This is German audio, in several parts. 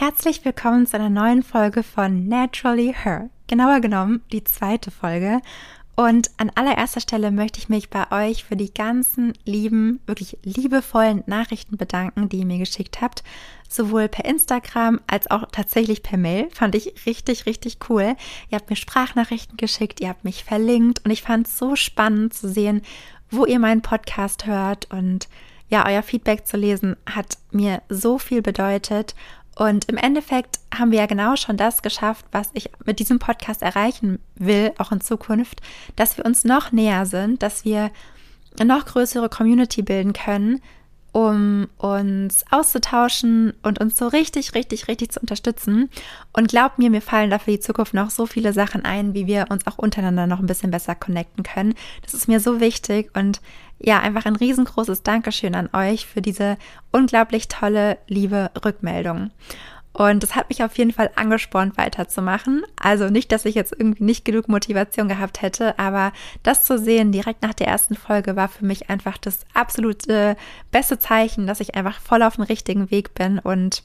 Herzlich willkommen zu einer neuen Folge von Naturally Her. Genauer genommen die zweite Folge. Und an allererster Stelle möchte ich mich bei euch für die ganzen lieben, wirklich liebevollen Nachrichten bedanken, die ihr mir geschickt habt. Sowohl per Instagram als auch tatsächlich per Mail. Fand ich richtig, richtig cool. Ihr habt mir Sprachnachrichten geschickt, ihr habt mich verlinkt und ich fand es so spannend zu sehen, wo ihr meinen Podcast hört und ja, euer Feedback zu lesen hat mir so viel bedeutet und im Endeffekt haben wir ja genau schon das geschafft, was ich mit diesem Podcast erreichen will, auch in Zukunft, dass wir uns noch näher sind, dass wir eine noch größere Community bilden können, um uns auszutauschen und uns so richtig, richtig, richtig zu unterstützen. Und glaubt mir, mir fallen dafür die Zukunft noch so viele Sachen ein, wie wir uns auch untereinander noch ein bisschen besser connecten können. Das ist mir so wichtig und ja, einfach ein riesengroßes Dankeschön an euch für diese unglaublich tolle, liebe Rückmeldung. Und das hat mich auf jeden Fall angespornt, weiterzumachen. Also nicht, dass ich jetzt irgendwie nicht genug Motivation gehabt hätte, aber das zu sehen direkt nach der ersten Folge war für mich einfach das absolute beste Zeichen, dass ich einfach voll auf dem richtigen Weg bin. Und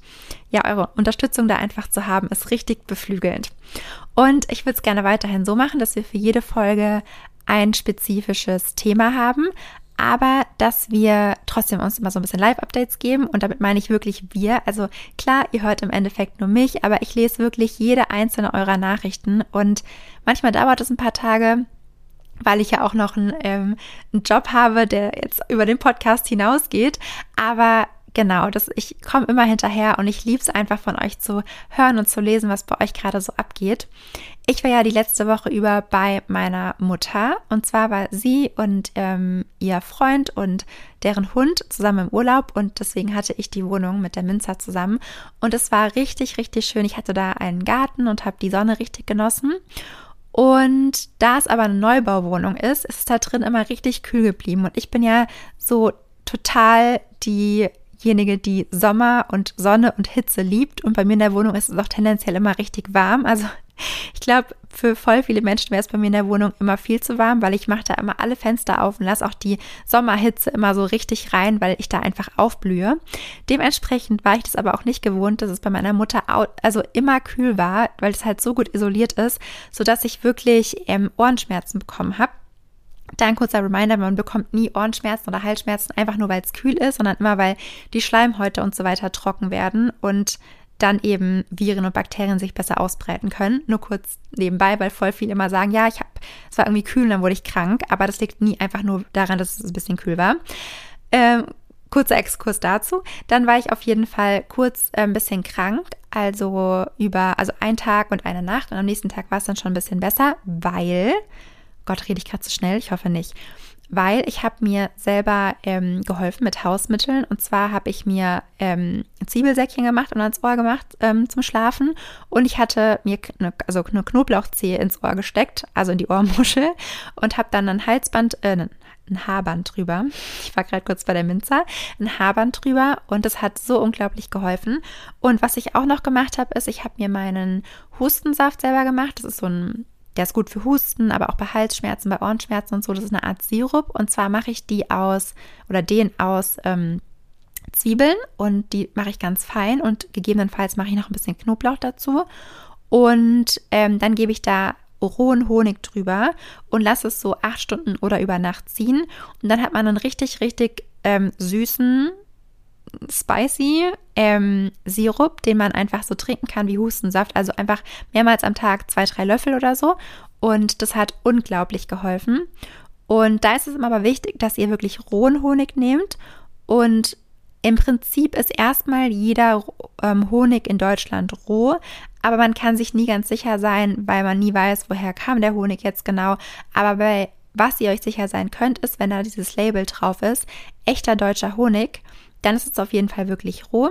ja, eure Unterstützung da einfach zu haben, ist richtig beflügelnd. Und ich würde es gerne weiterhin so machen, dass wir für jede Folge ein spezifisches Thema haben, aber dass wir trotzdem uns immer so ein bisschen Live-Updates geben und damit meine ich wirklich wir. Also klar, ihr hört im Endeffekt nur mich, aber ich lese wirklich jede einzelne eurer Nachrichten und manchmal dauert es ein paar Tage, weil ich ja auch noch einen, ähm, einen Job habe, der jetzt über den Podcast hinausgeht. Aber genau, das, ich komme immer hinterher und ich liebe es einfach von euch zu hören und zu lesen, was bei euch gerade so abgeht. Ich war ja die letzte Woche über bei meiner Mutter und zwar war sie und ähm, ihr Freund und deren Hund zusammen im Urlaub und deswegen hatte ich die Wohnung mit der Minzer zusammen und es war richtig, richtig schön. Ich hatte da einen Garten und habe die Sonne richtig genossen. Und da es aber eine Neubauwohnung ist, ist es da drin immer richtig kühl geblieben. Und ich bin ja so total die diejenige, die Sommer und Sonne und Hitze liebt. Und bei mir in der Wohnung ist es auch tendenziell immer richtig warm. Also ich glaube, für voll viele Menschen wäre es bei mir in der Wohnung immer viel zu warm, weil ich mache da immer alle Fenster auf und lasse auch die Sommerhitze immer so richtig rein, weil ich da einfach aufblühe. Dementsprechend war ich das aber auch nicht gewohnt, dass es bei meiner Mutter also immer kühl war, weil es halt so gut isoliert ist, sodass ich wirklich ähm, Ohrenschmerzen bekommen habe. Da ein kurzer Reminder, man bekommt nie Ohrenschmerzen oder Halsschmerzen, einfach nur weil es kühl ist, sondern immer weil die Schleimhäute und so weiter trocken werden und dann eben Viren und Bakterien sich besser ausbreiten können. Nur kurz nebenbei, weil voll viele immer sagen, ja, ich habe, es war irgendwie kühl und dann wurde ich krank, aber das liegt nie einfach nur daran, dass es ein bisschen kühl war. Ähm, kurzer Exkurs dazu. Dann war ich auf jeden Fall kurz äh, ein bisschen krank, also über, also ein Tag und eine Nacht und am nächsten Tag war es dann schon ein bisschen besser, weil Gott, rede ich gerade zu schnell? Ich hoffe nicht. Weil ich habe mir selber ähm, geholfen mit Hausmitteln. Und zwar habe ich mir ähm, Zwiebelsäckchen gemacht und ans Ohr gemacht ähm, zum Schlafen. Und ich hatte mir eine, also eine Knoblauchzehe ins Ohr gesteckt, also in die Ohrmuschel. Und habe dann ein Halsband, äh, ein Haarband drüber. Ich war gerade kurz bei der Minzer. Ein Haarband drüber und das hat so unglaublich geholfen. Und was ich auch noch gemacht habe, ist, ich habe mir meinen Hustensaft selber gemacht. Das ist so ein der ist gut für Husten, aber auch bei Halsschmerzen, bei Ohrenschmerzen und so. Das ist eine Art Sirup. Und zwar mache ich die aus oder den aus ähm, Zwiebeln und die mache ich ganz fein und gegebenenfalls mache ich noch ein bisschen Knoblauch dazu. Und ähm, dann gebe ich da rohen Honig drüber und lasse es so acht Stunden oder über Nacht ziehen. Und dann hat man einen richtig, richtig ähm, süßen, spicy ähm, Sirup, den man einfach so trinken kann wie Hustensaft. Also einfach mehrmals am Tag zwei, drei Löffel oder so. Und das hat unglaublich geholfen. Und da ist es aber wichtig, dass ihr wirklich rohen Honig nehmt. Und im Prinzip ist erstmal jeder ähm, Honig in Deutschland roh, aber man kann sich nie ganz sicher sein, weil man nie weiß, woher kam der Honig jetzt genau. Aber bei was ihr euch sicher sein könnt, ist, wenn da dieses Label drauf ist, echter deutscher Honig, dann ist es auf jeden Fall wirklich roh.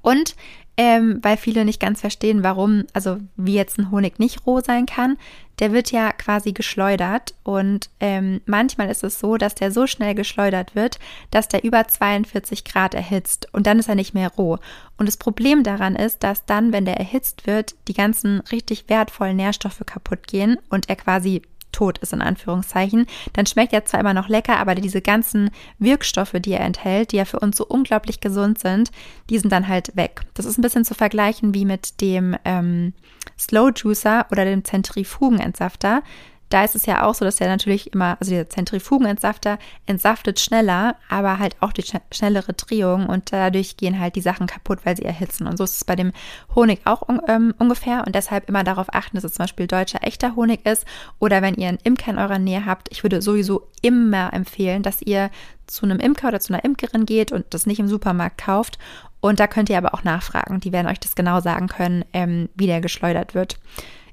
Und ähm, weil viele nicht ganz verstehen, warum, also wie jetzt ein Honig nicht roh sein kann, der wird ja quasi geschleudert und ähm, manchmal ist es so, dass der so schnell geschleudert wird, dass der über 42 Grad erhitzt und dann ist er nicht mehr roh. Und das Problem daran ist, dass dann, wenn der erhitzt wird, die ganzen richtig wertvollen Nährstoffe kaputt gehen und er quasi tot ist, in Anführungszeichen, dann schmeckt er zwar immer noch lecker, aber diese ganzen Wirkstoffe, die er enthält, die ja für uns so unglaublich gesund sind, die sind dann halt weg. Das ist ein bisschen zu vergleichen wie mit dem ähm, Slow Juicer oder dem Zentrifugenentsafter da ist es ja auch so, dass der natürlich immer, also dieser Zentrifugenentsafter entsaftet schneller, aber halt auch die schnellere Drehung und dadurch gehen halt die Sachen kaputt, weil sie erhitzen. Und so ist es bei dem Honig auch ähm, ungefähr und deshalb immer darauf achten, dass es zum Beispiel deutscher echter Honig ist oder wenn ihr einen Imker in eurer Nähe habt, ich würde sowieso immer empfehlen, dass ihr zu einem Imker oder zu einer Imkerin geht und das nicht im Supermarkt kauft. Und da könnt ihr aber auch nachfragen. Die werden euch das genau sagen können, ähm, wie der geschleudert wird.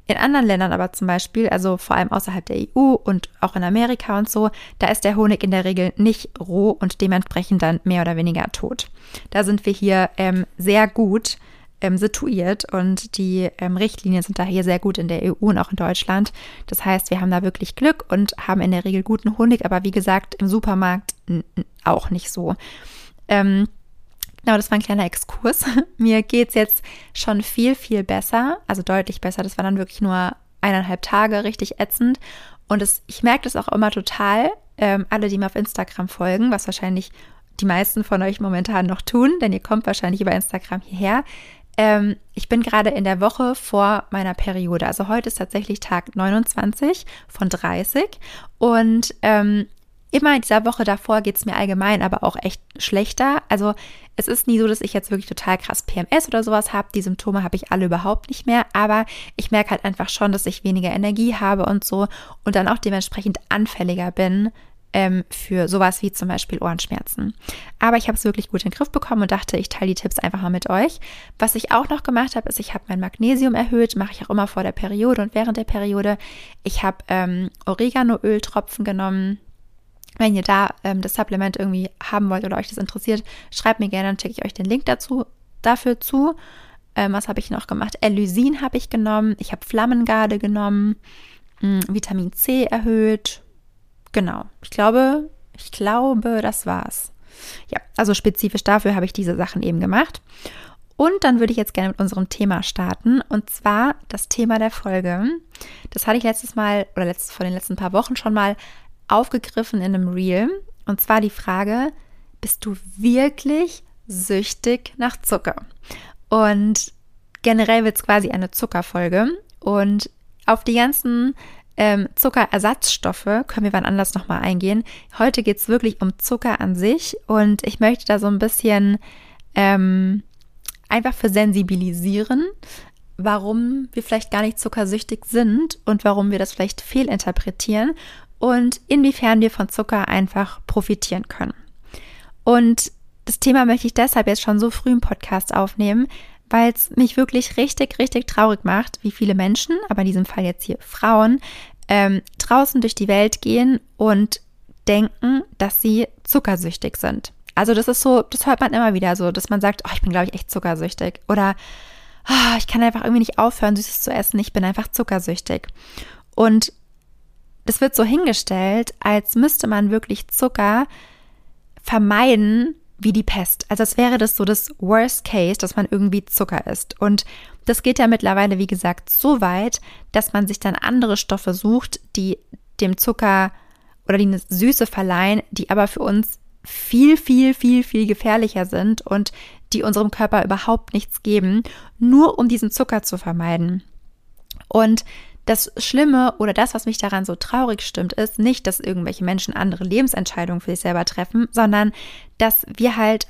In anderen Ländern aber zum Beispiel, also vor allem außerhalb der EU und auch in Amerika und so, da ist der Honig in der Regel nicht roh und dementsprechend dann mehr oder weniger tot. Da sind wir hier ähm, sehr gut ähm, situiert und die ähm, Richtlinien sind da hier sehr gut in der EU und auch in Deutschland. Das heißt, wir haben da wirklich Glück und haben in der Regel guten Honig, aber wie gesagt, im Supermarkt auch nicht so. Ähm, Genau, das war ein kleiner Exkurs. Mir geht es jetzt schon viel, viel besser, also deutlich besser. Das war dann wirklich nur eineinhalb Tage richtig ätzend. Und es, ich merke das auch immer total, ähm, alle, die mir auf Instagram folgen, was wahrscheinlich die meisten von euch momentan noch tun, denn ihr kommt wahrscheinlich über Instagram hierher. Ähm, ich bin gerade in der Woche vor meiner Periode. Also heute ist tatsächlich Tag 29 von 30. Und ähm, immer in dieser Woche davor geht es mir allgemein aber auch echt schlechter. Also es ist nie so, dass ich jetzt wirklich total krass PMS oder sowas habe. Die Symptome habe ich alle überhaupt nicht mehr. Aber ich merke halt einfach schon, dass ich weniger Energie habe und so und dann auch dementsprechend anfälliger bin ähm, für sowas wie zum Beispiel Ohrenschmerzen. Aber ich habe es wirklich gut in den Griff bekommen und dachte, ich teile die Tipps einfach mal mit euch. Was ich auch noch gemacht habe, ist, ich habe mein Magnesium erhöht, mache ich auch immer vor der Periode und während der Periode. Ich habe ähm, Oreganoöltropfen genommen wenn ihr da ähm, das Supplement irgendwie haben wollt oder euch das interessiert, schreibt mir gerne, dann checke ich euch den Link dazu dafür zu. Ähm, was habe ich noch gemacht? Elysin habe ich genommen. Ich habe Flammengarde genommen. Mh, hm, Vitamin C erhöht. Genau. Ich glaube, ich glaube, das war's. Ja, also spezifisch dafür habe ich diese Sachen eben gemacht. Und dann würde ich jetzt gerne mit unserem Thema starten. Und zwar das Thema der Folge. Das hatte ich letztes Mal oder letztes, vor den letzten paar Wochen schon mal aufgegriffen in einem Reel. Und zwar die Frage, bist du wirklich süchtig nach Zucker? Und generell wird es quasi eine Zuckerfolge. Und auf die ganzen ähm, Zuckerersatzstoffe können wir wann anders nochmal eingehen. Heute geht es wirklich um Zucker an sich und ich möchte da so ein bisschen ähm, einfach für sensibilisieren, warum wir vielleicht gar nicht zuckersüchtig sind und warum wir das vielleicht fehlinterpretieren und inwiefern wir von Zucker einfach profitieren können. Und das Thema möchte ich deshalb jetzt schon so früh im Podcast aufnehmen, weil es mich wirklich richtig, richtig traurig macht, wie viele Menschen, aber in diesem Fall jetzt hier Frauen, ähm, draußen durch die Welt gehen und denken, dass sie zuckersüchtig sind. Also das ist so, das hört man immer wieder so, dass man sagt, oh, ich bin, glaube ich, echt zuckersüchtig. Oder oh, ich kann einfach irgendwie nicht aufhören, Süßes zu essen, ich bin einfach zuckersüchtig. Und das wird so hingestellt, als müsste man wirklich Zucker vermeiden wie die Pest. Also als wäre das so das Worst Case, dass man irgendwie Zucker isst. Und das geht ja mittlerweile, wie gesagt, so weit, dass man sich dann andere Stoffe sucht, die dem Zucker oder die eine Süße verleihen, die aber für uns viel, viel, viel, viel gefährlicher sind und die unserem Körper überhaupt nichts geben, nur um diesen Zucker zu vermeiden. Und das Schlimme oder das, was mich daran so traurig stimmt, ist nicht, dass irgendwelche Menschen andere Lebensentscheidungen für sich selber treffen, sondern dass wir halt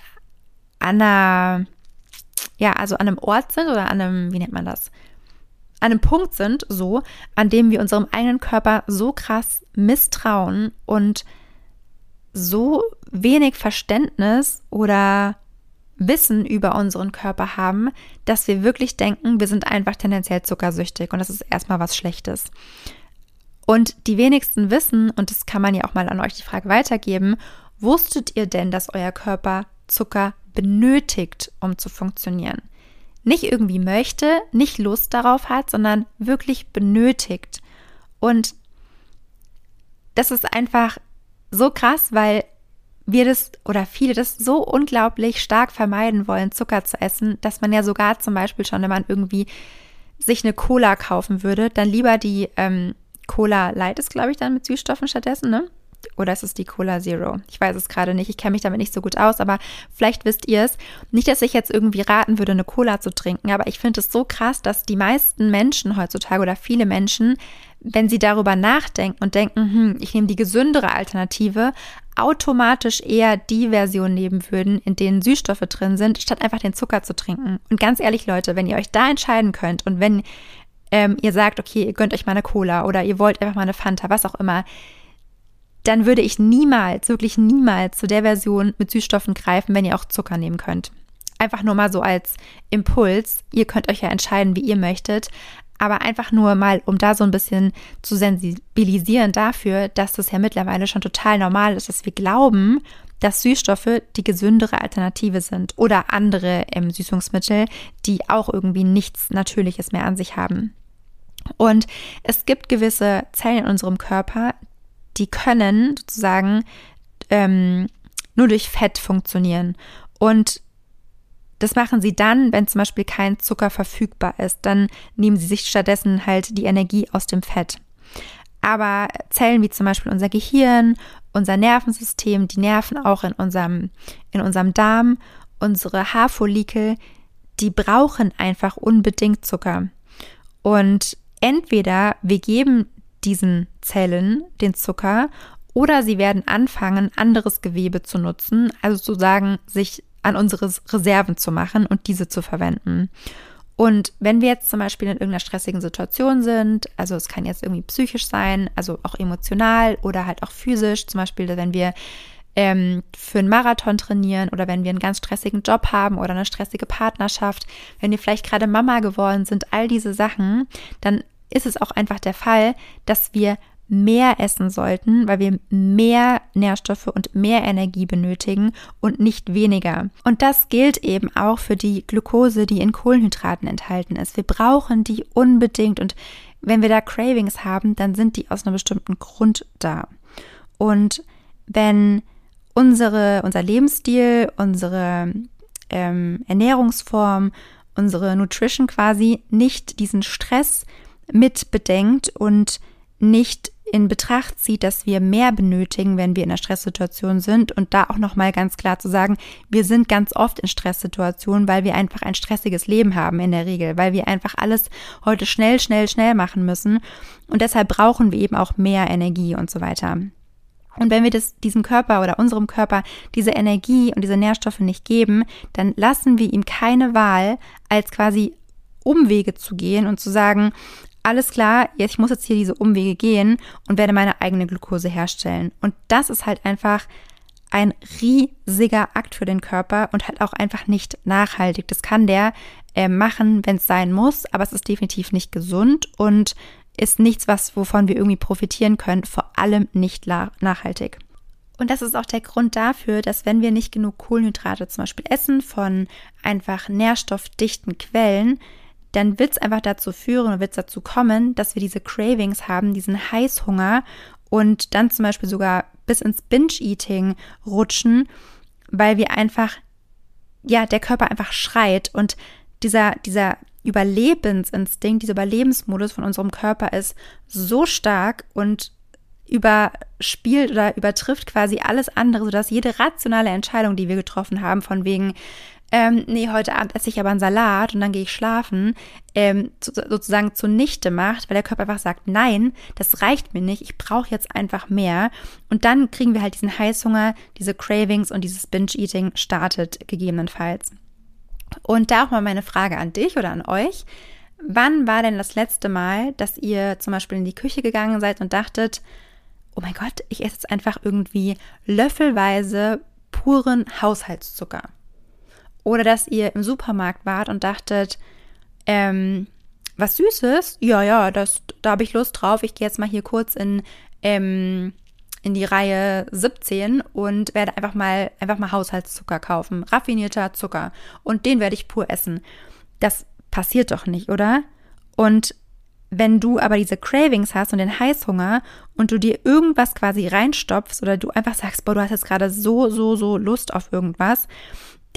an einer, ja, also an einem Ort sind oder an einem, wie nennt man das? An einem Punkt sind, so, an dem wir unserem eigenen Körper so krass misstrauen und so wenig Verständnis oder Wissen über unseren Körper haben, dass wir wirklich denken, wir sind einfach tendenziell zuckersüchtig und das ist erstmal was Schlechtes. Und die wenigsten wissen, und das kann man ja auch mal an euch die Frage weitergeben, wusstet ihr denn, dass euer Körper Zucker benötigt, um zu funktionieren? Nicht irgendwie möchte, nicht Lust darauf hat, sondern wirklich benötigt. Und das ist einfach so krass, weil wir das oder viele das so unglaublich stark vermeiden wollen, Zucker zu essen, dass man ja sogar zum Beispiel schon, wenn man irgendwie sich eine Cola kaufen würde, dann lieber die ähm, Cola Light ist, glaube ich, dann mit Süßstoffen stattdessen, ne? Oder ist es die Cola Zero? Ich weiß es gerade nicht. Ich kenne mich damit nicht so gut aus, aber vielleicht wisst ihr es. Nicht, dass ich jetzt irgendwie raten würde, eine Cola zu trinken, aber ich finde es so krass, dass die meisten Menschen heutzutage oder viele Menschen, wenn sie darüber nachdenken und denken, hm, ich nehme die gesündere Alternative, automatisch eher die Version nehmen würden, in denen Süßstoffe drin sind, statt einfach den Zucker zu trinken. Und ganz ehrlich, Leute, wenn ihr euch da entscheiden könnt und wenn ähm, ihr sagt, okay, ihr gönnt euch mal eine Cola oder ihr wollt einfach mal eine Fanta, was auch immer, dann würde ich niemals, wirklich niemals zu der Version mit Süßstoffen greifen, wenn ihr auch Zucker nehmen könnt. Einfach nur mal so als Impuls. Ihr könnt euch ja entscheiden, wie ihr möchtet. Aber einfach nur mal, um da so ein bisschen zu sensibilisieren dafür, dass das ja mittlerweile schon total normal ist, dass wir glauben, dass Süßstoffe die gesündere Alternative sind oder andere ähm, Süßungsmittel, die auch irgendwie nichts Natürliches mehr an sich haben. Und es gibt gewisse Zellen in unserem Körper, die können sozusagen ähm, nur durch Fett funktionieren. Und das machen sie dann, wenn zum Beispiel kein Zucker verfügbar ist. Dann nehmen sie sich stattdessen halt die Energie aus dem Fett. Aber Zellen wie zum Beispiel unser Gehirn, unser Nervensystem, die Nerven auch in unserem, in unserem Darm, unsere Haarfollikel, die brauchen einfach unbedingt Zucker. Und entweder wir geben diesen Zellen den Zucker oder sie werden anfangen, anderes Gewebe zu nutzen, also sozusagen sich an unsere Reserven zu machen und diese zu verwenden. Und wenn wir jetzt zum Beispiel in irgendeiner stressigen Situation sind, also es kann jetzt irgendwie psychisch sein, also auch emotional oder halt auch physisch, zum Beispiel wenn wir ähm, für einen Marathon trainieren oder wenn wir einen ganz stressigen Job haben oder eine stressige Partnerschaft, wenn wir vielleicht gerade Mama geworden sind, all diese Sachen, dann ist es auch einfach der Fall, dass wir mehr essen sollten, weil wir mehr Nährstoffe und mehr Energie benötigen und nicht weniger. Und das gilt eben auch für die Glucose, die in Kohlenhydraten enthalten ist. Wir brauchen die unbedingt und wenn wir da Cravings haben, dann sind die aus einem bestimmten Grund da. Und wenn unsere, unser Lebensstil, unsere ähm, Ernährungsform, unsere Nutrition quasi nicht diesen Stress mit bedenkt und nicht in Betracht zieht, dass wir mehr benötigen, wenn wir in einer Stresssituation sind und da auch noch mal ganz klar zu sagen, wir sind ganz oft in Stresssituationen, weil wir einfach ein stressiges Leben haben in der Regel, weil wir einfach alles heute schnell, schnell, schnell machen müssen und deshalb brauchen wir eben auch mehr Energie und so weiter. Und wenn wir das, diesem Körper oder unserem Körper diese Energie und diese Nährstoffe nicht geben, dann lassen wir ihm keine Wahl, als quasi Umwege zu gehen und zu sagen, alles klar, ich muss jetzt hier diese Umwege gehen und werde meine eigene Glucose herstellen. Und das ist halt einfach ein riesiger Akt für den Körper und halt auch einfach nicht nachhaltig. Das kann der äh, machen, wenn es sein muss, aber es ist definitiv nicht gesund und ist nichts, was wovon wir irgendwie profitieren können, vor allem nicht nachhaltig. Und das ist auch der Grund dafür, dass wenn wir nicht genug Kohlenhydrate zum Beispiel essen von einfach nährstoffdichten Quellen, dann wird es einfach dazu führen, wird es dazu kommen, dass wir diese Cravings haben, diesen Heißhunger und dann zum Beispiel sogar bis ins Binge-Eating rutschen, weil wir einfach, ja, der Körper einfach schreit und dieser, dieser Überlebensinstinkt, dieser Überlebensmodus von unserem Körper ist so stark und überspielt oder übertrifft quasi alles andere, sodass jede rationale Entscheidung, die wir getroffen haben, von wegen, ähm, nee, heute Abend esse ich aber einen Salat und dann gehe ich schlafen, ähm, zu, sozusagen zunichte macht, weil der Körper einfach sagt, nein, das reicht mir nicht, ich brauche jetzt einfach mehr. Und dann kriegen wir halt diesen Heißhunger, diese Cravings und dieses Binge-Eating startet gegebenenfalls. Und da auch mal meine Frage an dich oder an euch. Wann war denn das letzte Mal, dass ihr zum Beispiel in die Küche gegangen seid und dachtet, oh mein Gott, ich esse jetzt einfach irgendwie löffelweise puren Haushaltszucker? Oder dass ihr im Supermarkt wart und dachtet, ähm, was Süßes? Ja, ja, das, da habe ich Lust drauf. Ich gehe jetzt mal hier kurz in, ähm, in die Reihe 17 und werde einfach mal, einfach mal Haushaltszucker kaufen. Raffinierter Zucker. Und den werde ich pur essen. Das passiert doch nicht, oder? Und wenn du aber diese Cravings hast und den Heißhunger und du dir irgendwas quasi reinstopfst oder du einfach sagst, boah, du hast jetzt gerade so, so, so Lust auf irgendwas,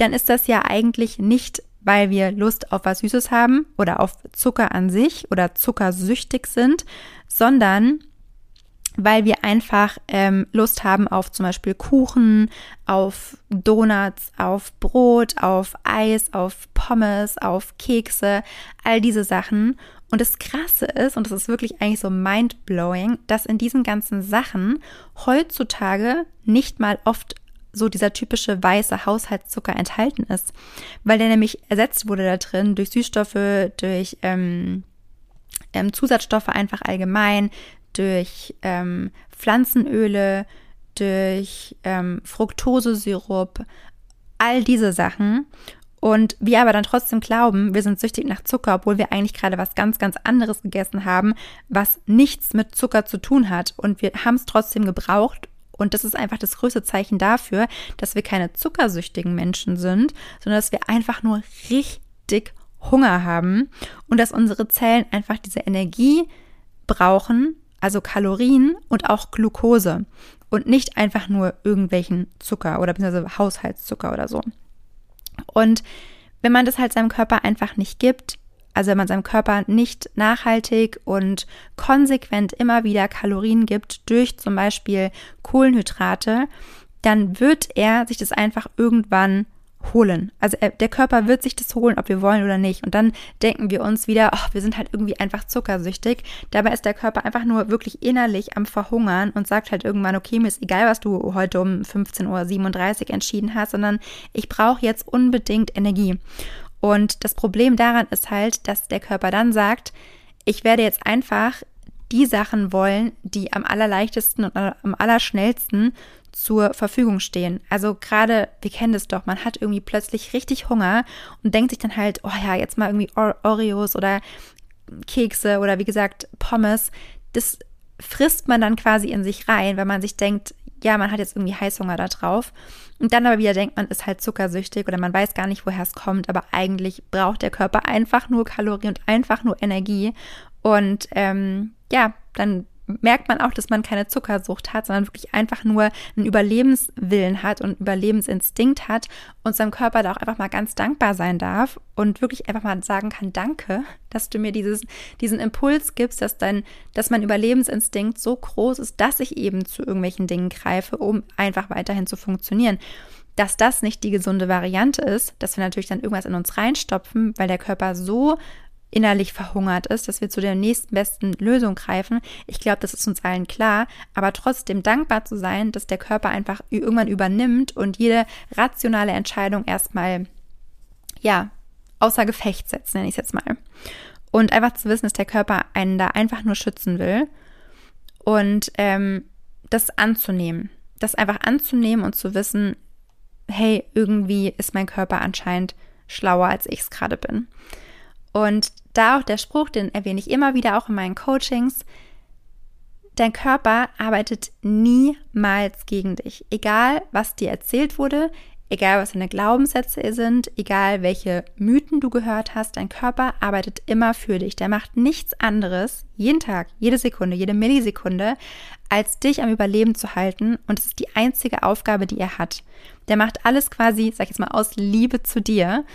dann ist das ja eigentlich nicht weil wir Lust auf was Süßes haben oder auf Zucker an sich oder zuckersüchtig sind, sondern weil wir einfach ähm, Lust haben auf zum Beispiel Kuchen, auf Donuts, auf Brot, auf Eis, auf Pommes, auf Kekse, all diese Sachen. Und das Krasse ist, und das ist wirklich eigentlich so mind-blowing, dass in diesen ganzen Sachen heutzutage nicht mal oft so dieser typische weiße Haushaltszucker enthalten ist, weil der nämlich ersetzt wurde da drin durch Süßstoffe, durch ähm, ähm, Zusatzstoffe einfach allgemein, durch ähm, Pflanzenöle, durch ähm, Fructosesirup, all diese Sachen. Und wir aber dann trotzdem glauben, wir sind süchtig nach Zucker, obwohl wir eigentlich gerade was ganz, ganz anderes gegessen haben, was nichts mit Zucker zu tun hat. Und wir haben es trotzdem gebraucht. Und das ist einfach das größte Zeichen dafür, dass wir keine zuckersüchtigen Menschen sind, sondern dass wir einfach nur richtig Hunger haben und dass unsere Zellen einfach diese Energie brauchen, also Kalorien und auch Glucose und nicht einfach nur irgendwelchen Zucker oder beziehungsweise Haushaltszucker oder so. Und wenn man das halt seinem Körper einfach nicht gibt, also wenn man seinem Körper nicht nachhaltig und konsequent immer wieder Kalorien gibt durch zum Beispiel Kohlenhydrate, dann wird er sich das einfach irgendwann holen. Also er, der Körper wird sich das holen, ob wir wollen oder nicht. Und dann denken wir uns wieder, ach, wir sind halt irgendwie einfach zuckersüchtig. Dabei ist der Körper einfach nur wirklich innerlich am Verhungern und sagt halt irgendwann, okay, mir ist egal, was du heute um 15.37 Uhr entschieden hast, sondern ich brauche jetzt unbedingt Energie. Und das Problem daran ist halt, dass der Körper dann sagt, ich werde jetzt einfach die Sachen wollen, die am allerleichtesten und am allerschnellsten zur Verfügung stehen. Also gerade, wir kennen das doch, man hat irgendwie plötzlich richtig Hunger und denkt sich dann halt, oh ja, jetzt mal irgendwie Oreos oder Kekse oder wie gesagt Pommes. Das frisst man dann quasi in sich rein, weil man sich denkt, ja, man hat jetzt irgendwie Heißhunger da drauf. Und dann aber wieder denkt, man ist halt zuckersüchtig oder man weiß gar nicht, woher es kommt, aber eigentlich braucht der Körper einfach nur Kalorien und einfach nur Energie. Und ähm, ja, dann merkt man auch, dass man keine Zuckersucht hat, sondern wirklich einfach nur einen Überlebenswillen hat und Überlebensinstinkt hat und seinem Körper da auch einfach mal ganz dankbar sein darf und wirklich einfach mal sagen kann, danke, dass du mir dieses, diesen Impuls gibst, dass dein, dass mein Überlebensinstinkt so groß ist, dass ich eben zu irgendwelchen Dingen greife, um einfach weiterhin zu funktionieren. Dass das nicht die gesunde Variante ist, dass wir natürlich dann irgendwas in uns reinstopfen, weil der Körper so innerlich verhungert ist, dass wir zu der nächsten besten Lösung greifen. Ich glaube, das ist uns allen klar, aber trotzdem dankbar zu sein, dass der Körper einfach irgendwann übernimmt und jede rationale Entscheidung erstmal, ja, außer Gefecht setzt, nenne ich es jetzt mal. Und einfach zu wissen, dass der Körper einen da einfach nur schützen will und ähm, das anzunehmen. Das einfach anzunehmen und zu wissen, hey, irgendwie ist mein Körper anscheinend schlauer, als ich es gerade bin. Und da auch der Spruch, den erwähne ich immer wieder auch in meinen Coachings. Dein Körper arbeitet niemals gegen dich. Egal, was dir erzählt wurde, egal, was deine Glaubenssätze sind, egal, welche Mythen du gehört hast, dein Körper arbeitet immer für dich. Der macht nichts anderes, jeden Tag, jede Sekunde, jede Millisekunde, als dich am Überleben zu halten. Und es ist die einzige Aufgabe, die er hat. Der macht alles quasi, sag ich jetzt mal, aus Liebe zu dir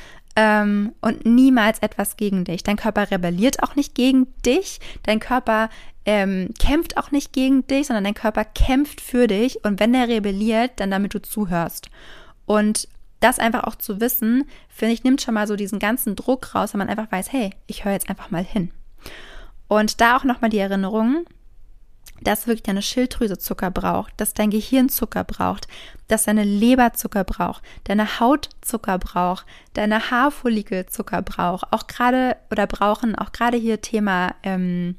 ähm, und niemals etwas gegen dich. Dein Körper rebelliert auch nicht gegen dich. Dein Körper ähm, kämpft auch nicht gegen dich, sondern dein Körper kämpft für dich. Und wenn er rebelliert, dann damit du zuhörst. Und das einfach auch zu wissen, finde ich, nimmt schon mal so diesen ganzen Druck raus, wenn man einfach weiß, hey, ich höre jetzt einfach mal hin. Und da auch nochmal die Erinnerung, dass wirklich deine Schilddrüse Zucker braucht, dass dein Gehirn Zucker braucht, dass deine Leber Zucker braucht, deine Haut Zucker braucht, deine Haarfollikel Zucker braucht, auch gerade oder brauchen auch gerade hier Thema ähm,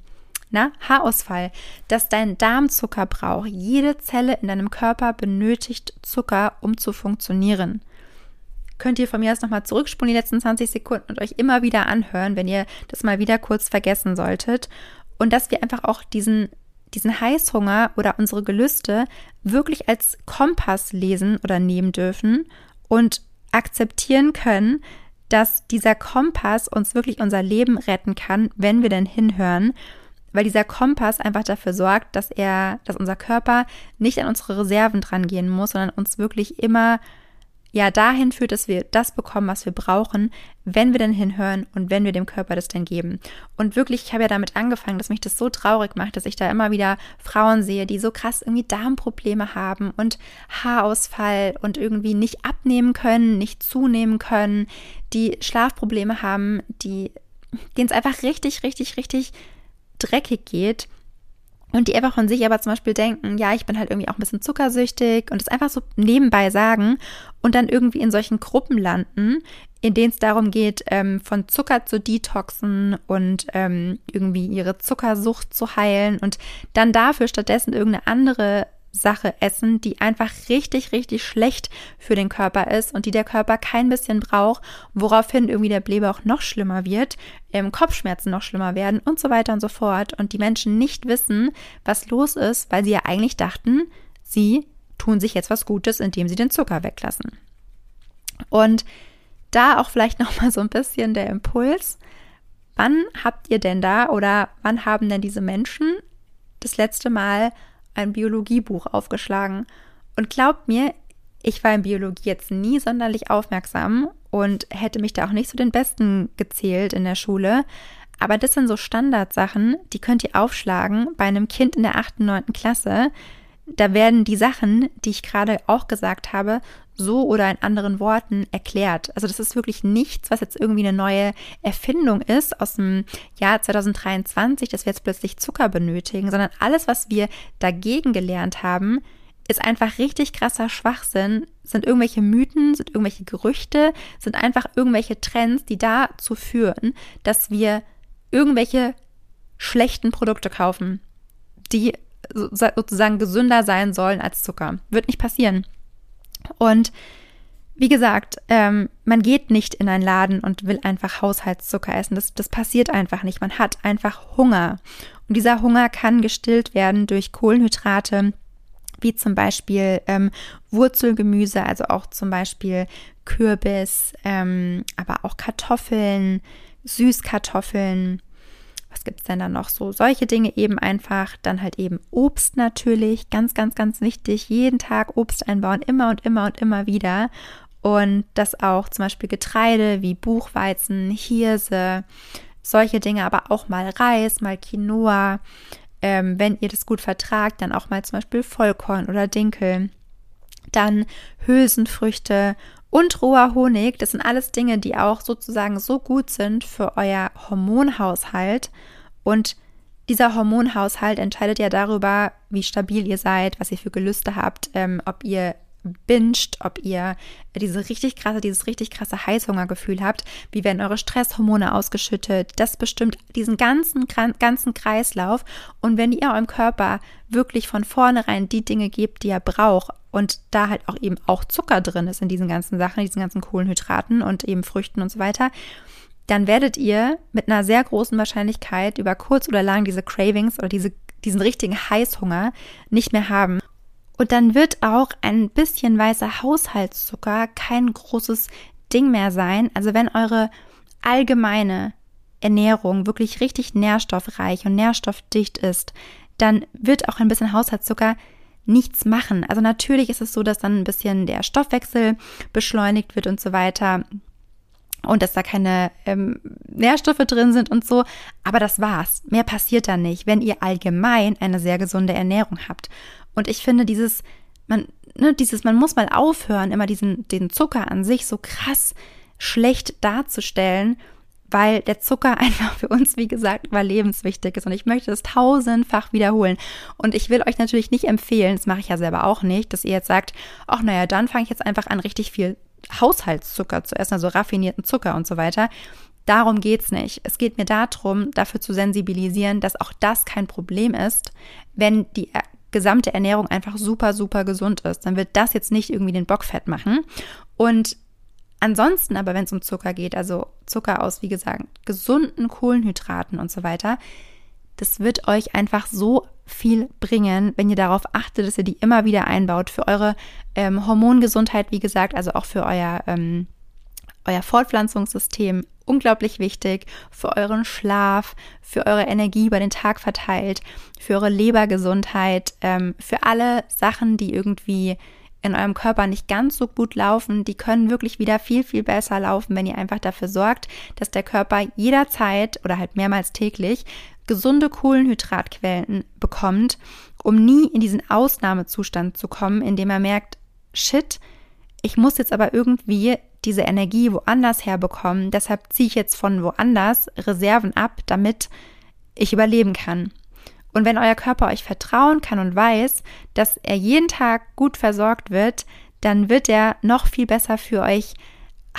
na, Haarausfall, dass dein Darm Zucker braucht. Jede Zelle in deinem Körper benötigt Zucker, um zu funktionieren. Könnt ihr von mir aus nochmal zurückspulen, die letzten 20 Sekunden und euch immer wieder anhören, wenn ihr das mal wieder kurz vergessen solltet. Und dass wir einfach auch diesen diesen Heißhunger oder unsere Gelüste wirklich als Kompass lesen oder nehmen dürfen und akzeptieren können, dass dieser Kompass uns wirklich unser Leben retten kann, wenn wir denn hinhören, weil dieser Kompass einfach dafür sorgt, dass er, dass unser Körper nicht an unsere Reserven dran gehen muss, sondern uns wirklich immer ja dahin führt, dass wir das bekommen, was wir brauchen, wenn wir denn hinhören und wenn wir dem Körper das denn geben. Und wirklich, ich habe ja damit angefangen, dass mich das so traurig macht, dass ich da immer wieder Frauen sehe, die so krass irgendwie Darmprobleme haben und Haarausfall und irgendwie nicht abnehmen können, nicht zunehmen können, die Schlafprobleme haben, die denen es einfach richtig, richtig, richtig dreckig geht und die einfach von sich aber zum Beispiel denken, ja, ich bin halt irgendwie auch ein bisschen zuckersüchtig und es einfach so nebenbei sagen und dann irgendwie in solchen Gruppen landen, in denen es darum geht, ähm, von Zucker zu detoxen und ähm, irgendwie ihre Zuckersucht zu heilen und dann dafür stattdessen irgendeine andere Sache essen, die einfach richtig, richtig schlecht für den Körper ist und die der Körper kein bisschen braucht, woraufhin irgendwie der Blähbauch noch schlimmer wird, ähm, Kopfschmerzen noch schlimmer werden und so weiter und so fort und die Menschen nicht wissen, was los ist, weil sie ja eigentlich dachten, sie tun sich jetzt was Gutes, indem sie den Zucker weglassen. Und da auch vielleicht noch mal so ein bisschen der Impuls, wann habt ihr denn da oder wann haben denn diese Menschen das letzte Mal ein Biologiebuch aufgeschlagen. Und glaubt mir, ich war in Biologie jetzt nie sonderlich aufmerksam und hätte mich da auch nicht zu den Besten gezählt in der Schule. Aber das sind so Standardsachen, die könnt ihr aufschlagen bei einem Kind in der 8., 9. Klasse da werden die Sachen, die ich gerade auch gesagt habe, so oder in anderen Worten erklärt. Also das ist wirklich nichts, was jetzt irgendwie eine neue Erfindung ist aus dem Jahr 2023, dass wir jetzt plötzlich Zucker benötigen, sondern alles, was wir dagegen gelernt haben, ist einfach richtig krasser Schwachsinn, sind irgendwelche Mythen, sind irgendwelche Gerüchte, sind einfach irgendwelche Trends, die dazu führen, dass wir irgendwelche schlechten Produkte kaufen, die sozusagen gesünder sein sollen als Zucker. Wird nicht passieren. Und wie gesagt, ähm, man geht nicht in einen Laden und will einfach Haushaltszucker essen. Das, das passiert einfach nicht. Man hat einfach Hunger. Und dieser Hunger kann gestillt werden durch Kohlenhydrate, wie zum Beispiel ähm, Wurzelgemüse, also auch zum Beispiel Kürbis, ähm, aber auch Kartoffeln, Süßkartoffeln, was gibt es denn da noch so? Solche Dinge eben einfach. Dann halt eben Obst natürlich. Ganz, ganz, ganz wichtig. Jeden Tag Obst einbauen. Immer und immer und immer wieder. Und das auch zum Beispiel Getreide wie Buchweizen, Hirse, solche Dinge, aber auch mal Reis, mal Quinoa. Ähm, wenn ihr das gut vertragt, dann auch mal zum Beispiel Vollkorn oder Dinkel. Dann Hülsenfrüchte und roher Honig, das sind alles Dinge, die auch sozusagen so gut sind für euer Hormonhaushalt. Und dieser Hormonhaushalt entscheidet ja darüber, wie stabil ihr seid, was ihr für Gelüste habt, ähm, ob ihr binscht, ob ihr diese richtig krasse, dieses richtig krasse Heißhungergefühl habt, wie werden eure Stresshormone ausgeschüttet. Das bestimmt diesen ganzen, ganzen Kreislauf. Und wenn ihr eurem Körper wirklich von vornherein die Dinge gebt, die er braucht, und da halt auch eben auch Zucker drin ist in diesen ganzen Sachen, diesen ganzen Kohlenhydraten und eben Früchten und so weiter, dann werdet ihr mit einer sehr großen Wahrscheinlichkeit über kurz oder lang diese Cravings oder diese, diesen richtigen Heißhunger nicht mehr haben. Und dann wird auch ein bisschen weißer Haushaltszucker kein großes Ding mehr sein. Also wenn eure allgemeine Ernährung wirklich richtig nährstoffreich und nährstoffdicht ist, dann wird auch ein bisschen Haushaltszucker nichts machen. Also natürlich ist es so, dass dann ein bisschen der Stoffwechsel beschleunigt wird und so weiter und dass da keine ähm, Nährstoffe drin sind und so. Aber das war's. Mehr passiert da nicht, wenn ihr allgemein eine sehr gesunde Ernährung habt. Und ich finde dieses, man, ne, dieses, man muss mal aufhören, immer diesen, den Zucker an sich so krass schlecht darzustellen, weil der Zucker einfach für uns, wie gesagt, überlebenswichtig ist. Und ich möchte es tausendfach wiederholen. Und ich will euch natürlich nicht empfehlen, das mache ich ja selber auch nicht, dass ihr jetzt sagt, ach naja, dann fange ich jetzt einfach an, richtig viel Haushaltszucker zu essen, also raffinierten Zucker und so weiter. Darum geht's nicht. Es geht mir darum, dafür zu sensibilisieren, dass auch das kein Problem ist, wenn die gesamte Ernährung einfach super, super gesund ist. Dann wird das jetzt nicht irgendwie den Bock fett machen. Und ansonsten aber, wenn es um Zucker geht, also Zucker aus, wie gesagt, gesunden Kohlenhydraten und so weiter, das wird euch einfach so viel bringen, wenn ihr darauf achtet, dass ihr die immer wieder einbaut für eure ähm, Hormongesundheit, wie gesagt, also auch für euer, ähm, euer Fortpflanzungssystem, unglaublich wichtig für euren Schlaf, für eure Energie über den Tag verteilt, für eure Lebergesundheit, ähm, für alle Sachen, die irgendwie in eurem Körper nicht ganz so gut laufen, die können wirklich wieder viel, viel besser laufen, wenn ihr einfach dafür sorgt, dass der Körper jederzeit oder halt mehrmals täglich gesunde Kohlenhydratquellen bekommt, um nie in diesen Ausnahmezustand zu kommen, in dem er merkt, shit, ich muss jetzt aber irgendwie diese Energie woanders herbekommen, deshalb ziehe ich jetzt von woanders Reserven ab, damit ich überleben kann. Und wenn euer Körper euch vertrauen kann und weiß, dass er jeden Tag gut versorgt wird, dann wird er noch viel besser für euch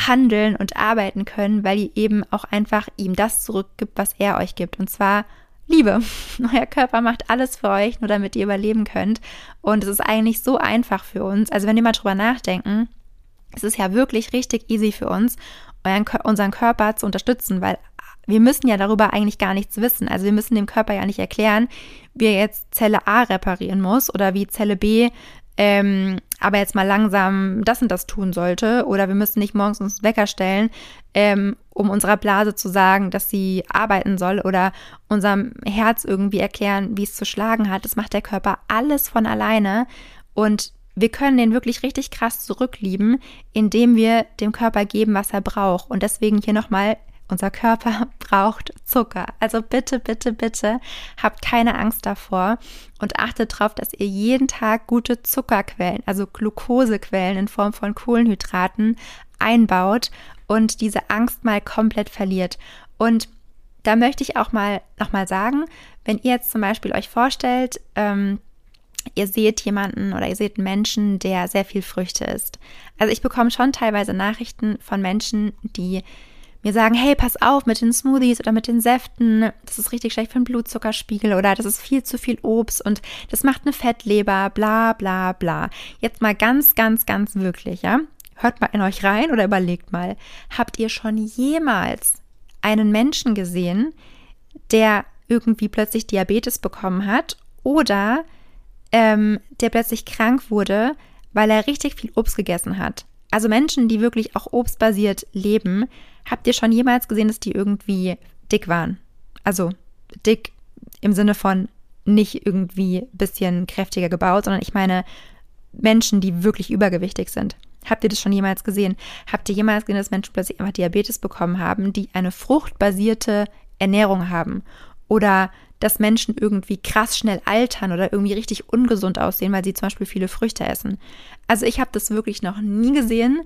handeln und arbeiten können, weil ihr eben auch einfach ihm das zurückgibt, was er euch gibt. Und zwar Liebe. Euer Körper macht alles für euch, nur damit ihr überleben könnt. Und es ist eigentlich so einfach für uns. Also wenn wir mal drüber nachdenken, es ist ja wirklich richtig easy für uns, euren, unseren Körper zu unterstützen, weil wir müssen ja darüber eigentlich gar nichts wissen. Also wir müssen dem Körper ja nicht erklären, wie er jetzt Zelle A reparieren muss oder wie Zelle B ähm, aber jetzt mal langsam das und das tun sollte. Oder wir müssen nicht morgens uns Wecker stellen, ähm, um unserer Blase zu sagen, dass sie arbeiten soll oder unserem Herz irgendwie erklären, wie es zu schlagen hat. Das macht der Körper alles von alleine. Und wir können den wirklich richtig krass zurücklieben, indem wir dem Körper geben, was er braucht. Und deswegen hier nochmal unser Körper braucht Zucker. Also bitte, bitte, bitte habt keine Angst davor und achtet darauf, dass ihr jeden Tag gute Zuckerquellen, also Glukosequellen in Form von Kohlenhydraten einbaut und diese Angst mal komplett verliert. Und da möchte ich auch mal nochmal sagen, wenn ihr jetzt zum Beispiel euch vorstellt, ähm, ihr seht jemanden oder ihr seht einen Menschen, der sehr viel Früchte isst. Also ich bekomme schon teilweise Nachrichten von Menschen, die mir sagen, hey, pass auf mit den Smoothies oder mit den Säften, das ist richtig schlecht für den Blutzuckerspiegel oder das ist viel zu viel Obst und das macht eine Fettleber, bla bla bla. Jetzt mal ganz, ganz, ganz wirklich, ja? Hört mal in euch rein oder überlegt mal, habt ihr schon jemals einen Menschen gesehen, der irgendwie plötzlich Diabetes bekommen hat oder ähm, der plötzlich krank wurde, weil er richtig viel Obst gegessen hat? Also Menschen, die wirklich auch obstbasiert leben, habt ihr schon jemals gesehen, dass die irgendwie dick waren? Also dick im Sinne von nicht irgendwie bisschen kräftiger gebaut, sondern ich meine Menschen, die wirklich übergewichtig sind. Habt ihr das schon jemals gesehen? Habt ihr jemals gesehen, dass Menschen plötzlich einfach Diabetes bekommen haben, die eine fruchtbasierte Ernährung haben? Oder dass Menschen irgendwie krass schnell altern oder irgendwie richtig ungesund aussehen, weil sie zum Beispiel viele Früchte essen. Also ich habe das wirklich noch nie gesehen.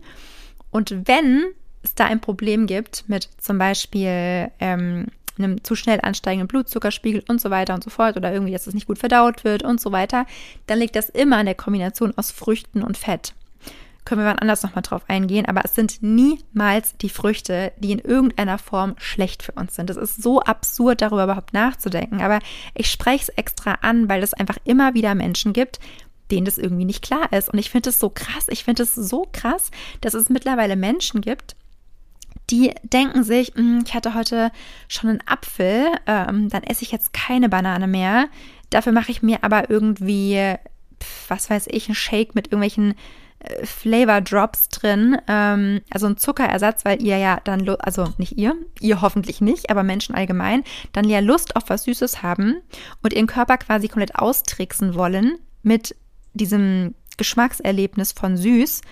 Und wenn es da ein Problem gibt mit zum Beispiel ähm, einem zu schnell ansteigenden Blutzuckerspiegel und so weiter und so fort oder irgendwie, dass es nicht gut verdaut wird und so weiter, dann liegt das immer in der Kombination aus Früchten und Fett können wir mal anders nochmal drauf eingehen, aber es sind niemals die Früchte, die in irgendeiner Form schlecht für uns sind. Es ist so absurd, darüber überhaupt nachzudenken, aber ich spreche es extra an, weil es einfach immer wieder Menschen gibt, denen das irgendwie nicht klar ist. Und ich finde es so krass, ich finde es so krass, dass es mittlerweile Menschen gibt, die denken sich, hm, ich hatte heute schon einen Apfel, ähm, dann esse ich jetzt keine Banane mehr. Dafür mache ich mir aber irgendwie, was weiß ich, einen Shake mit irgendwelchen Flavor Drops drin, ähm, also ein Zuckerersatz, weil ihr ja dann, also nicht ihr, ihr hoffentlich nicht, aber Menschen allgemein, dann ja Lust auf was Süßes haben und ihren Körper quasi komplett austricksen wollen mit diesem Geschmackserlebnis von süß.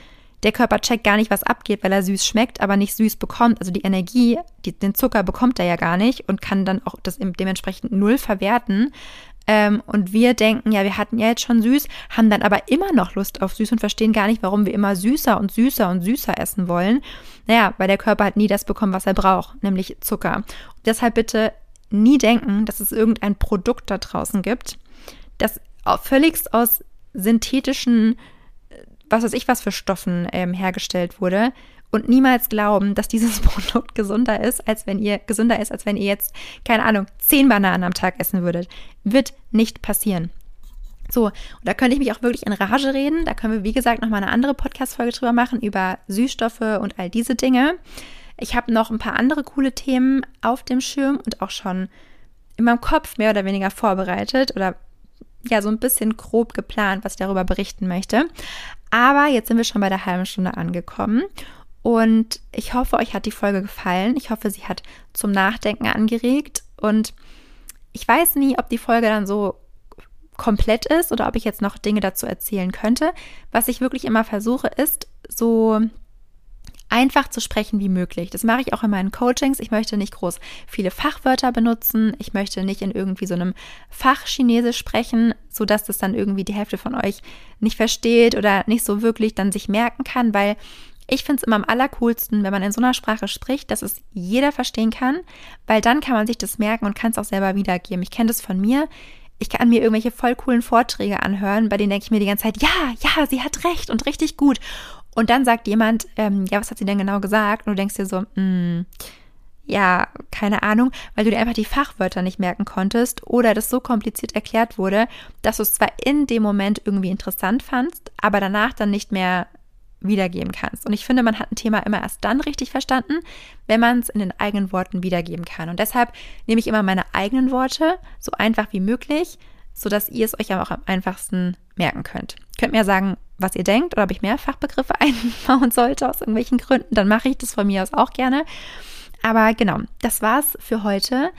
Der Körper checkt gar nicht, was abgeht, weil er süß schmeckt, aber nicht süß bekommt. Also die Energie, die, den Zucker bekommt er ja gar nicht und kann dann auch das dementsprechend null verwerten. Ähm, und wir denken, ja, wir hatten ja jetzt schon süß, haben dann aber immer noch Lust auf süß und verstehen gar nicht, warum wir immer süßer und süßer und süßer essen wollen. Naja, weil der Körper hat nie das bekommen, was er braucht, nämlich Zucker. Und deshalb bitte nie denken, dass es irgendein Produkt da draußen gibt, das völligst aus synthetischen, äh, was weiß ich was für Stoffen ähm, hergestellt wurde und niemals glauben, dass dieses Produkt gesunder ist, als wenn ihr gesünder ist, als wenn ihr jetzt, keine Ahnung, zehn Bananen am Tag essen würdet. Wird nicht passieren. So, und da könnte ich mich auch wirklich in Rage reden. Da können wir, wie gesagt, nochmal eine andere Podcast-Folge drüber machen, über Süßstoffe und all diese Dinge. Ich habe noch ein paar andere coole Themen auf dem Schirm und auch schon in meinem Kopf mehr oder weniger vorbereitet oder ja, so ein bisschen grob geplant, was ich darüber berichten möchte. Aber jetzt sind wir schon bei der halben Stunde angekommen und ich hoffe, euch hat die Folge gefallen. Ich hoffe, sie hat zum Nachdenken angeregt. Und ich weiß nie, ob die Folge dann so komplett ist oder ob ich jetzt noch Dinge dazu erzählen könnte. Was ich wirklich immer versuche, ist so einfach zu sprechen wie möglich. Das mache ich auch in meinen Coachings. Ich möchte nicht groß viele Fachwörter benutzen. Ich möchte nicht in irgendwie so einem Fach Chinesisch sprechen, sodass das dann irgendwie die Hälfte von euch nicht versteht oder nicht so wirklich dann sich merken kann, weil ich finde es immer am allercoolsten, wenn man in so einer Sprache spricht, dass es jeder verstehen kann, weil dann kann man sich das merken und kann es auch selber wiedergeben. Ich kenne das von mir. Ich kann mir irgendwelche voll coolen Vorträge anhören, bei denen denke ich mir die ganze Zeit, ja, ja, sie hat recht und richtig gut. Und dann sagt jemand, ähm, ja, was hat sie denn genau gesagt? Und du denkst dir so, mh, hm, ja, keine Ahnung, weil du dir einfach die Fachwörter nicht merken konntest oder das so kompliziert erklärt wurde, dass du es zwar in dem Moment irgendwie interessant fandst, aber danach dann nicht mehr wiedergeben kannst. Und ich finde, man hat ein Thema immer erst dann richtig verstanden, wenn man es in den eigenen Worten wiedergeben kann. Und deshalb nehme ich immer meine eigenen Worte so einfach wie möglich, sodass ihr es euch auch am einfachsten merken könnt. Könnt mir sagen, was ihr denkt oder ob ich mehr Fachbegriffe einbauen sollte aus irgendwelchen Gründen, dann mache ich das von mir aus auch gerne. Aber genau, das war's für heute.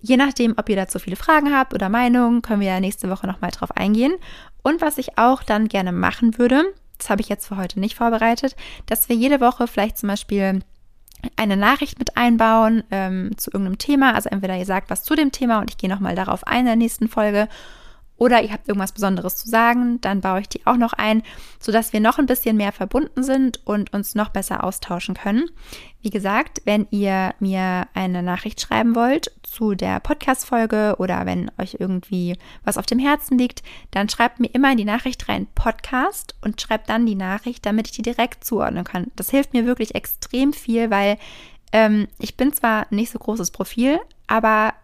Je nachdem, ob ihr dazu viele Fragen habt oder Meinungen, können wir ja nächste Woche nochmal drauf eingehen. Und was ich auch dann gerne machen würde, das habe ich jetzt für heute nicht vorbereitet, dass wir jede Woche vielleicht zum Beispiel eine Nachricht mit einbauen ähm, zu irgendeinem Thema. Also entweder ihr sagt was zu dem Thema und ich gehe nochmal darauf ein in der nächsten Folge oder ihr habt irgendwas Besonderes zu sagen, dann baue ich die auch noch ein, sodass wir noch ein bisschen mehr verbunden sind und uns noch besser austauschen können. Wie gesagt, wenn ihr mir eine Nachricht schreiben wollt zu der Podcast-Folge oder wenn euch irgendwie was auf dem Herzen liegt, dann schreibt mir immer in die Nachricht rein Podcast und schreibt dann die Nachricht, damit ich die direkt zuordnen kann. Das hilft mir wirklich extrem viel, weil ähm, ich bin zwar nicht so großes Profil, aber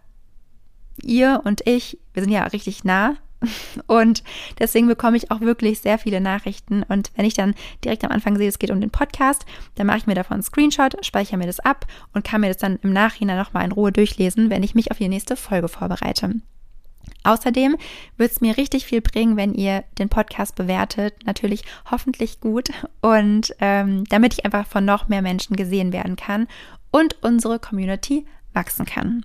ihr und ich, wir sind ja richtig nah. Und deswegen bekomme ich auch wirklich sehr viele Nachrichten. Und wenn ich dann direkt am Anfang sehe, es geht um den Podcast, dann mache ich mir davon einen Screenshot, speichere mir das ab und kann mir das dann im Nachhinein nochmal in Ruhe durchlesen, wenn ich mich auf die nächste Folge vorbereite. Außerdem wird es mir richtig viel bringen, wenn ihr den Podcast bewertet. Natürlich hoffentlich gut. Und ähm, damit ich einfach von noch mehr Menschen gesehen werden kann und unsere Community wachsen kann.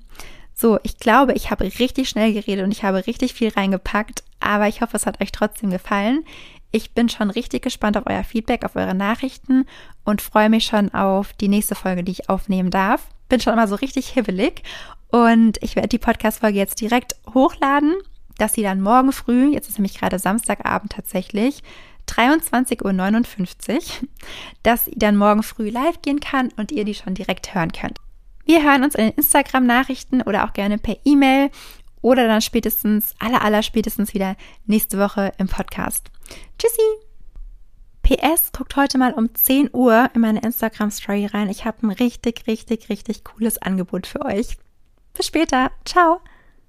So, ich glaube, ich habe richtig schnell geredet und ich habe richtig viel reingepackt, aber ich hoffe, es hat euch trotzdem gefallen. Ich bin schon richtig gespannt auf euer Feedback, auf eure Nachrichten und freue mich schon auf die nächste Folge, die ich aufnehmen darf. Bin schon immer so richtig hibbelig und ich werde die Podcast-Folge jetzt direkt hochladen, dass sie dann morgen früh, jetzt ist nämlich gerade Samstagabend tatsächlich, 23.59 Uhr, dass sie dann morgen früh live gehen kann und ihr die schon direkt hören könnt. Wir hören uns in den Instagram-Nachrichten oder auch gerne per E-Mail oder dann spätestens, aller, aller spätestens wieder nächste Woche im Podcast. Tschüssi! PS, guckt heute mal um 10 Uhr in meine Instagram-Story rein. Ich habe ein richtig, richtig, richtig cooles Angebot für euch. Bis später. Ciao!